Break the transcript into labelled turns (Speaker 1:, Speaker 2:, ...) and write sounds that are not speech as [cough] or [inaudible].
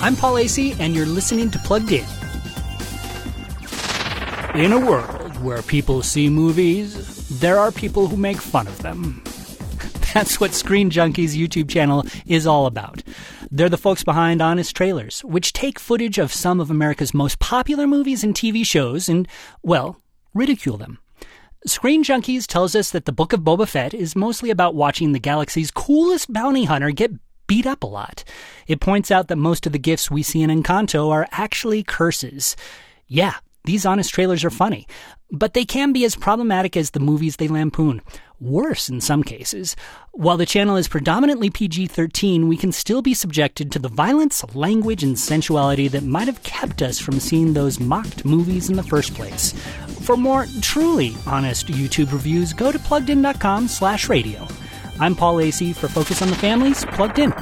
Speaker 1: I'm Paul Asay, and you're listening to Plugged In. In a world where people see movies, there are people who make fun of them. [laughs] That's what Screen Junkies YouTube channel is all about. They're the folks behind Honest Trailers, which take footage of some of America's most popular movies and TV shows and, well, ridicule them. Screen Junkies tells us that the Book of Boba Fett is mostly about watching the galaxy's coolest bounty hunter get beat up a lot. It points out that most of the gifts we see in Encanto are actually curses. Yeah, these honest trailers are funny, but they can be as problematic as the movies they lampoon. Worse in some cases. While the channel is predominantly PG 13, we can still be subjected to the violence, language, and sensuality that might have kept us from seeing those mocked movies in the first place. For more truly honest YouTube reviews, go to pluggedin.com slash radio. I'm Paul Asay for Focus on the Family's Plugged In.